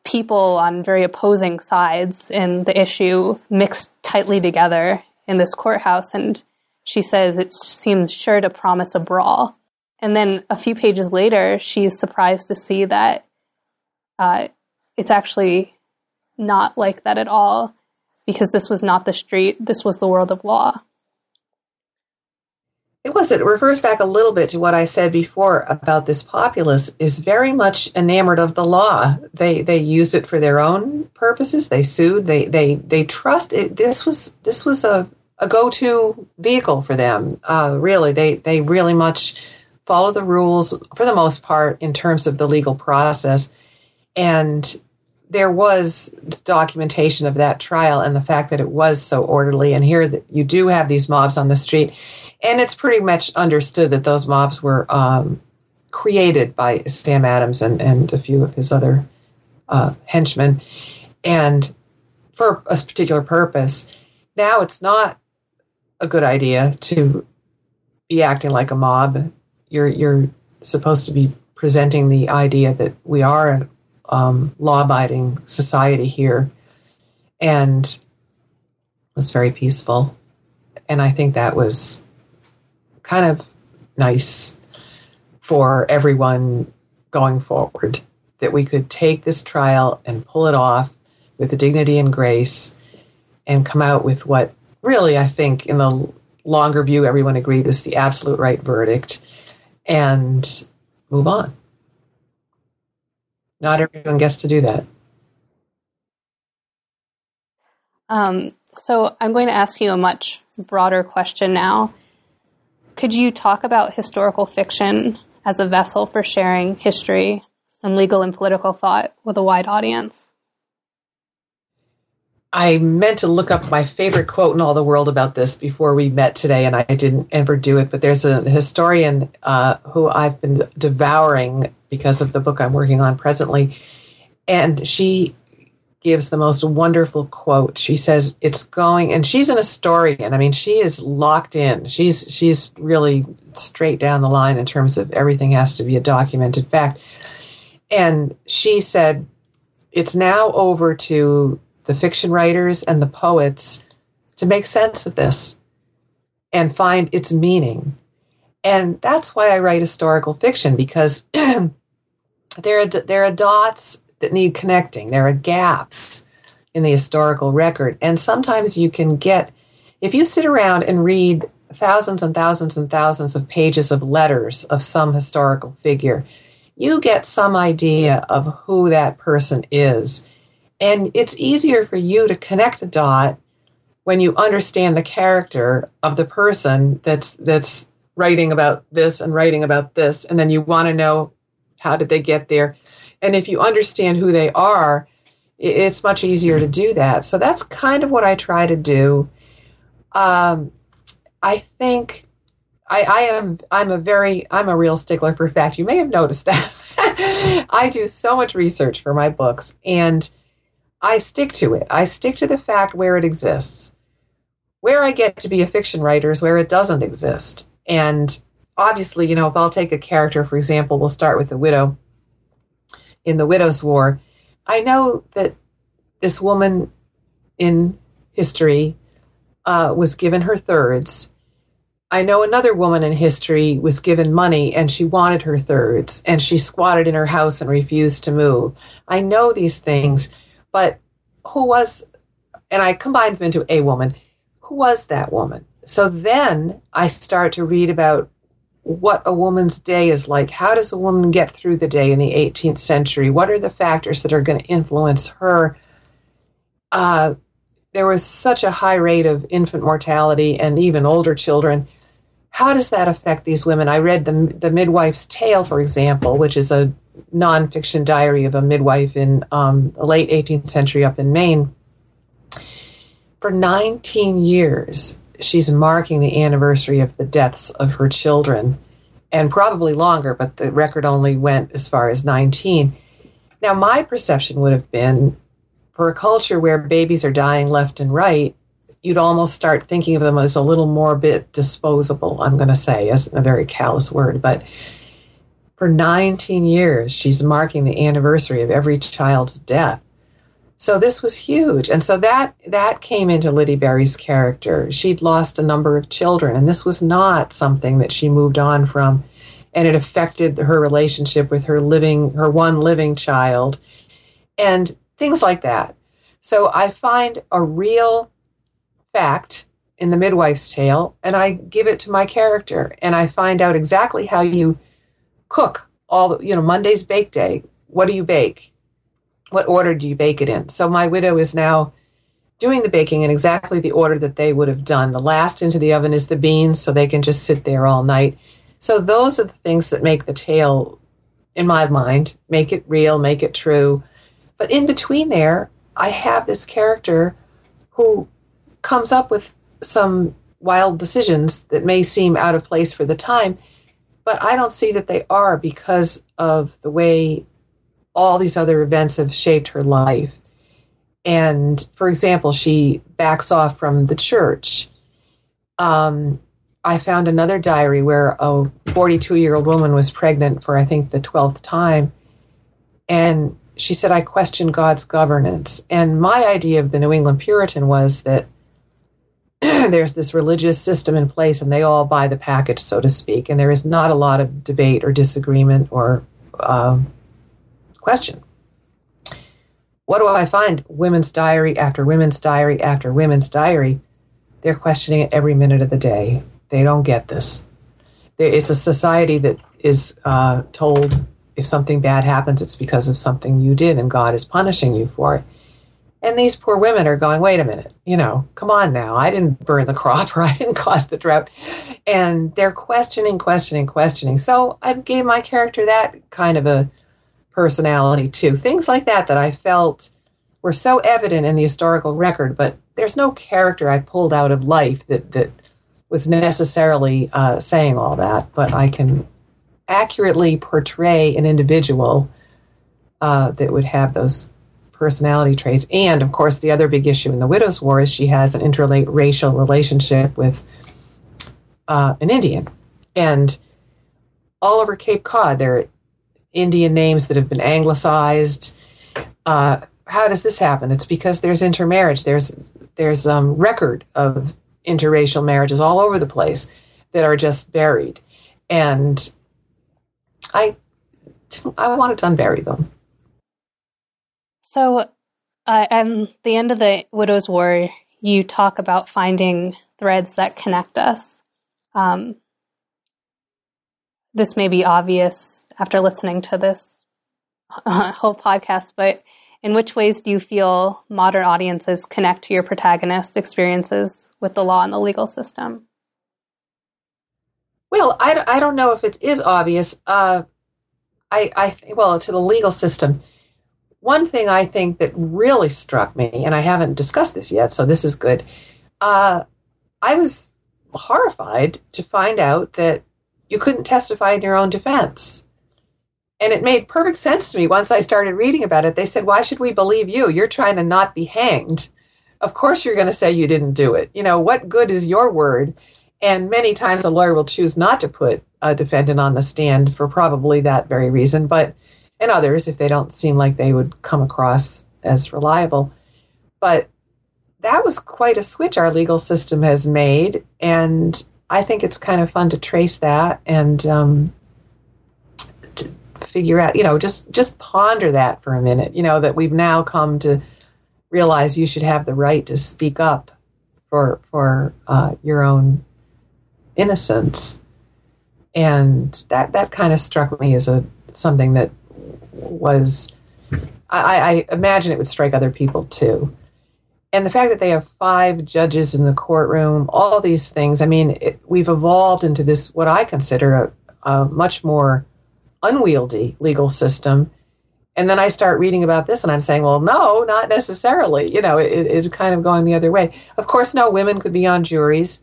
people on very opposing sides in the issue mixed tightly together in this courthouse and she says it seems sure to promise a brawl and then a few pages later she's surprised to see that uh, it's actually not like that at all because this was not the street this was the world of law it was it refers back a little bit to what I said before about this populace is very much enamored of the law. They they used it for their own purposes. They sued. They they they trust it. This was this was a, a go to vehicle for them. Uh, really, they they really much follow the rules for the most part in terms of the legal process, and there was documentation of that trial and the fact that it was so orderly. And here that you do have these mobs on the street and it's pretty much understood that those mobs were um, created by Sam Adams and, and a few of his other uh, henchmen, and for a particular purpose. Now it's not a good idea to be acting like a mob. You're you're supposed to be presenting the idea that we are a um, law-abiding society here, and it was very peaceful. And I think that was kind of nice for everyone going forward that we could take this trial and pull it off with dignity and grace and come out with what really I think in the longer view everyone agreed was the absolute right verdict and move on. Not everyone gets to do that. Um, so I'm going to ask you a much broader question now. Could you talk about historical fiction as a vessel for sharing history and legal and political thought with a wide audience? I meant to look up my favorite quote in all the world about this before we met today, and I didn't ever do it. But there's a historian uh, who I've been devouring because of the book I'm working on presently, and she gives the most wonderful quote. She says it's going and she's an historian. I mean, she is locked in. She's she's really straight down the line in terms of everything has to be a documented fact. And she said it's now over to the fiction writers and the poets to make sense of this and find its meaning. And that's why I write historical fiction because *clears throat* there are there are dots that need connecting. There are gaps in the historical record. And sometimes you can get, if you sit around and read thousands and thousands and thousands of pages of letters of some historical figure, you get some idea of who that person is. And it's easier for you to connect a dot when you understand the character of the person that's that's writing about this and writing about this and then you want to know how did they get there and if you understand who they are, it's much easier to do that. So that's kind of what I try to do. Um, I think I, I am I'm a very I'm a real stickler for fact. You may have noticed that. *laughs* I do so much research for my books and I stick to it. I stick to the fact where it exists. Where I get to be a fiction writer is where it doesn't exist. And obviously, you know, if I'll take a character, for example, we'll start with the widow in the Widow's War. I know that this woman in history uh, was given her thirds. I know another woman in history was given money and she wanted her thirds and she squatted in her house and refused to move. I know these things, but who was, and I combined them into a woman, who was that woman? So then I start to read about what a woman's day is like. How does a woman get through the day in the 18th century? What are the factors that are going to influence her? Uh, there was such a high rate of infant mortality and even older children. How does that affect these women? I read the, the Midwife's Tale, for example, which is a nonfiction diary of a midwife in um, the late 18th century up in Maine. For 19 years, she's marking the anniversary of the deaths of her children, and probably longer, but the record only went as far as 19. Now, my perception would have been for a culture where babies are dying left and right, you'd almost start thinking of them as a little more bit disposable, I'm going to say, as a very callous word. But for 19 years, she's marking the anniversary of every child's death. So this was huge. And so that that came into Lyddie Berry's character. She'd lost a number of children, and this was not something that she moved on from. And it affected her relationship with her living her one living child. And things like that. So I find a real fact in the midwife's tale and I give it to my character and I find out exactly how you cook all you know, Monday's bake day. What do you bake? What order do you bake it in? So my widow is now doing the baking in exactly the order that they would have done. The last into the oven is the beans, so they can just sit there all night. So those are the things that make the tale, in my mind, make it real, make it true. But in between there, I have this character who comes up with some wild decisions that may seem out of place for the time, but I don't see that they are because of the way all these other events have shaped her life. And for example, she backs off from the church. Um, I found another diary where a 42 year old woman was pregnant for, I think, the 12th time. And she said, I question God's governance. And my idea of the New England Puritan was that *clears throat* there's this religious system in place and they all buy the package, so to speak, and there is not a lot of debate or disagreement or um, question. What do I find? Women's diary after women's diary after women's diary. They're questioning it every minute of the day. They don't get this. It's a society that is uh, told if something bad happens, it's because of something you did and God is punishing you for it. And these poor women are going, wait a minute, you know, come on now. I didn't burn the *laughs* crop or I didn't cause the drought. And they're questioning, questioning, questioning. So I gave my character that kind of a personality too. Things like that that I felt were so evident in the historical record, but there's no character I pulled out of life that, that was necessarily uh, saying all that. But I can accurately portray an individual uh, that would have those personality traits. And of course, the other big issue in the Widow's War is she has an interracial relationship with uh, an Indian. And all over Cape Cod, there are Indian names that have been anglicized. Uh, how does this happen? It's because there's intermarriage. There's there's um, record of interracial marriages all over the place that are just buried, and I I wanted to unbury them. So, uh, at the end of the Widow's War, you talk about finding threads that connect us. Um, this may be obvious after listening to this uh, *laughs* whole podcast, but in which ways do you feel modern audiences connect to your protagonist experiences with the law and the legal system? Well, I, I don't know if it is obvious. Uh, I, I well, to the legal system. One thing I think that really struck me, and I haven't discussed this yet, so this is good. Uh, I was horrified to find out that you couldn't testify in your own defense. And it made perfect sense to me once I started reading about it. They said, Why should we believe you? You're trying to not be hanged. Of course, you're going to say you didn't do it. You know, what good is your word? And many times a lawyer will choose not to put a defendant on the stand for probably that very reason, but and others if they don't seem like they would come across as reliable. But that was quite a switch our legal system has made, and I think it's kind of fun to trace that and um, to figure out, you know, just just ponder that for a minute. You know that we've now come to realize you should have the right to speak up for for uh, your own innocence, and that that kind of struck me as a something that was. I, I imagine it would strike other people too and the fact that they have five judges in the courtroom, all these things. I mean, it, we've evolved into this what I consider a, a, much more unwieldy legal system. And then I start reading about this, and I'm saying, well, no, not necessarily. You know, it, it's kind of going the other way. Of course, no women could be on juries,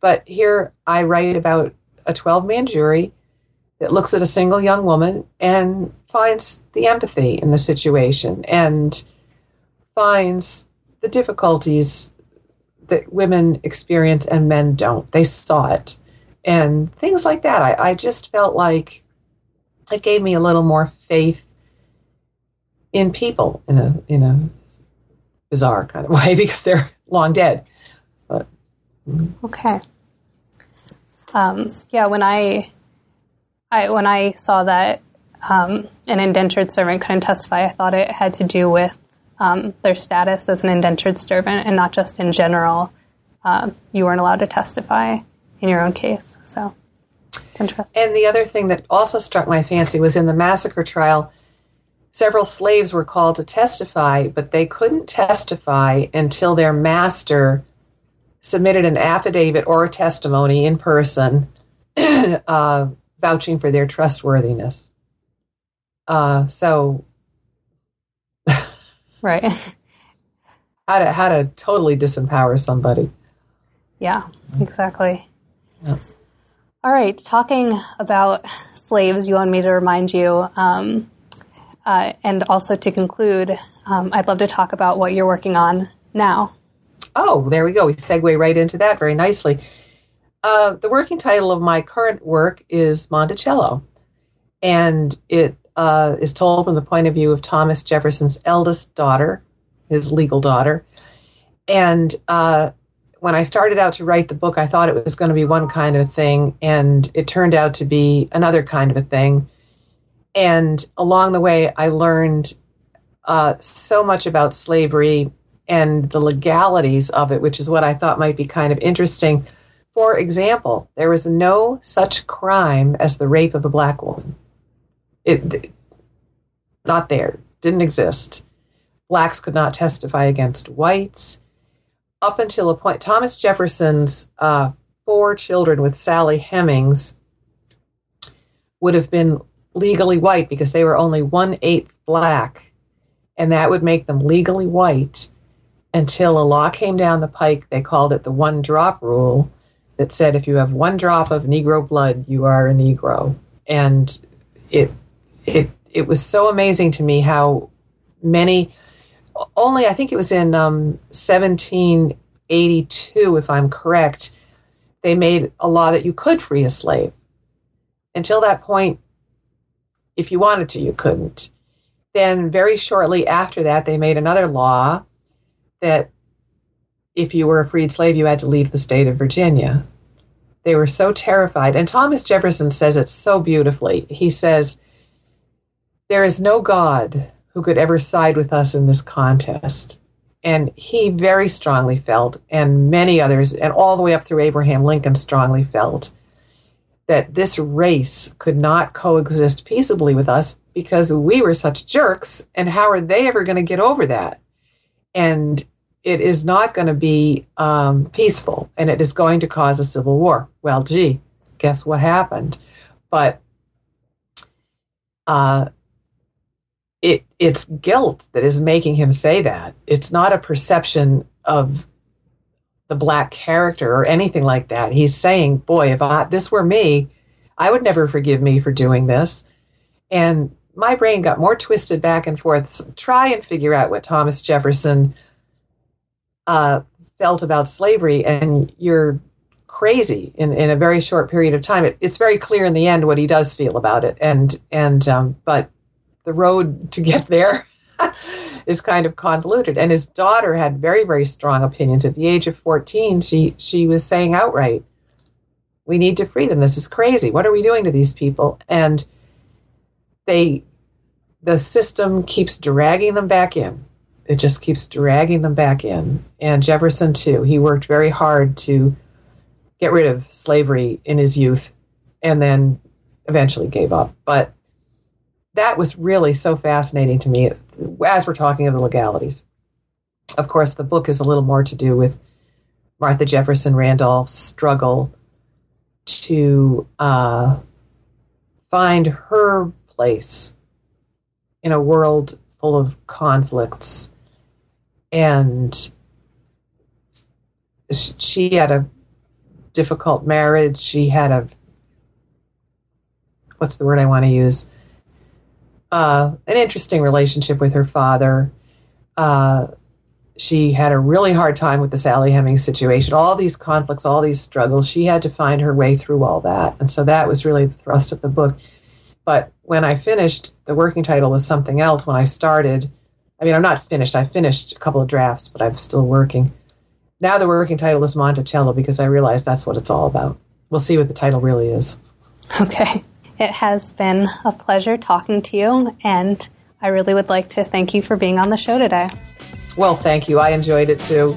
but here I write about a 12 man jury that looks at a single young woman and finds the empathy in the situation and finds the difficulties that women experience and men don't. They saw it. And things like that. I, I just felt like it gave me a little more faith in people in a in a bizarre kind of *laughs* way because they're long dead. But okay. Um, yeah, when I, I when I saw that um, an indentured servant couldn't testify, I thought it had to do with um, their status as an indentured servant and not just in general. Uh, you weren't allowed to testify in your own case. So it's interesting. And the other thing that also struck my fancy was in the massacre trial, several slaves were called to testify, but they couldn't testify until their master submitted an affidavit or a testimony in person *clears throat* uh, vouching for their trustworthiness. Uh, so *laughs* Right. how to how to totally disempower somebody. Yeah, exactly. Yeah. All right, talking about slaves, you want me to remind you, um, uh, and also to conclude, um, I'd love to talk about what you're working on now. Oh, there we go. We segue right into that very nicely. Uh, the working title of my current work is Monticello, and it uh, is told from the point of view of Thomas Jefferson's eldest daughter, his legal daughter. And uh, when I started out to write the book, I thought it was going to be one kind of thing, and it turned out to be another kind of a thing. And along the way, I learned uh, so much about slavery and the legalities of it, which is what I thought might be kind of interesting. For example, there was no such crime as the rape of a black woman. It not there, didn't exist. Blacks could not testify against whites. Up until a point, Thomas Jefferson's uh, four children with Sally Hemings would have been legally white because they were only one eighth black, and that would make them legally white until a law came down the pike. They called it the one drop rule that said if you have one drop of Negro blood, you are a Negro. And it it it was so amazing to me how many only I think it was in um, 1782 if I'm correct they made a law that you could free a slave until that point if you wanted to you couldn't then very shortly after that they made another law that if you were a freed slave you had to leave the state of Virginia they were so terrified and Thomas Jefferson says it so beautifully he says there is no God who could ever side with us in this contest. And he very strongly felt, and many others, and all the way up through Abraham Lincoln strongly felt, that this race could not coexist peaceably with us because we were such jerks, and how are they ever going to get over that? And it is not going to be um, peaceful, and it is going to cause a civil war. Well, gee, guess what happened? But uh, it it's guilt that is making him say that. It's not a perception of the black character or anything like that. He's saying, "Boy, if I, this were me, I would never forgive me for doing this." And my brain got more twisted back and forth. So try and figure out what Thomas Jefferson uh, felt about slavery, and you're crazy in, in a very short period of time. It, it's very clear in the end what he does feel about it, and and um, but the road to get there *laughs* is kind of convoluted. And his daughter had very very strong opinions. At the age of fourteen, she she was saying outright, "We need to free them. This is crazy. What are we doing to these people?" And they the system keeps dragging them back in. It just keeps dragging them back in. And Jefferson too. He worked very hard to get rid of slavery in his youth and then eventually gave up. But that was really so fascinating to me as we're talking of the legalities. Of course, the book is a little more to do with Martha Jefferson Randolph's struggle to uh, find her place in a world full of conflicts. And she had a difficult marriage. She had a, what's the word I want to use? Uh, an interesting relationship with her father. Uh, she had a really hard time with the Sally Hemings situation. All these conflicts, all these struggles. She had to find her way through all that. And so that was really the thrust of the book. But when I finished, the working title was something else. When I started, I mean, I'm not finished. I finished a couple of drafts, but I'm still working. Now the working title is Monticello because I realize that's what it's all about. We'll see what the title really is. Okay. It has been a pleasure talking to you, and I really would like to thank you for being on the show today. Well, thank you. I enjoyed it too.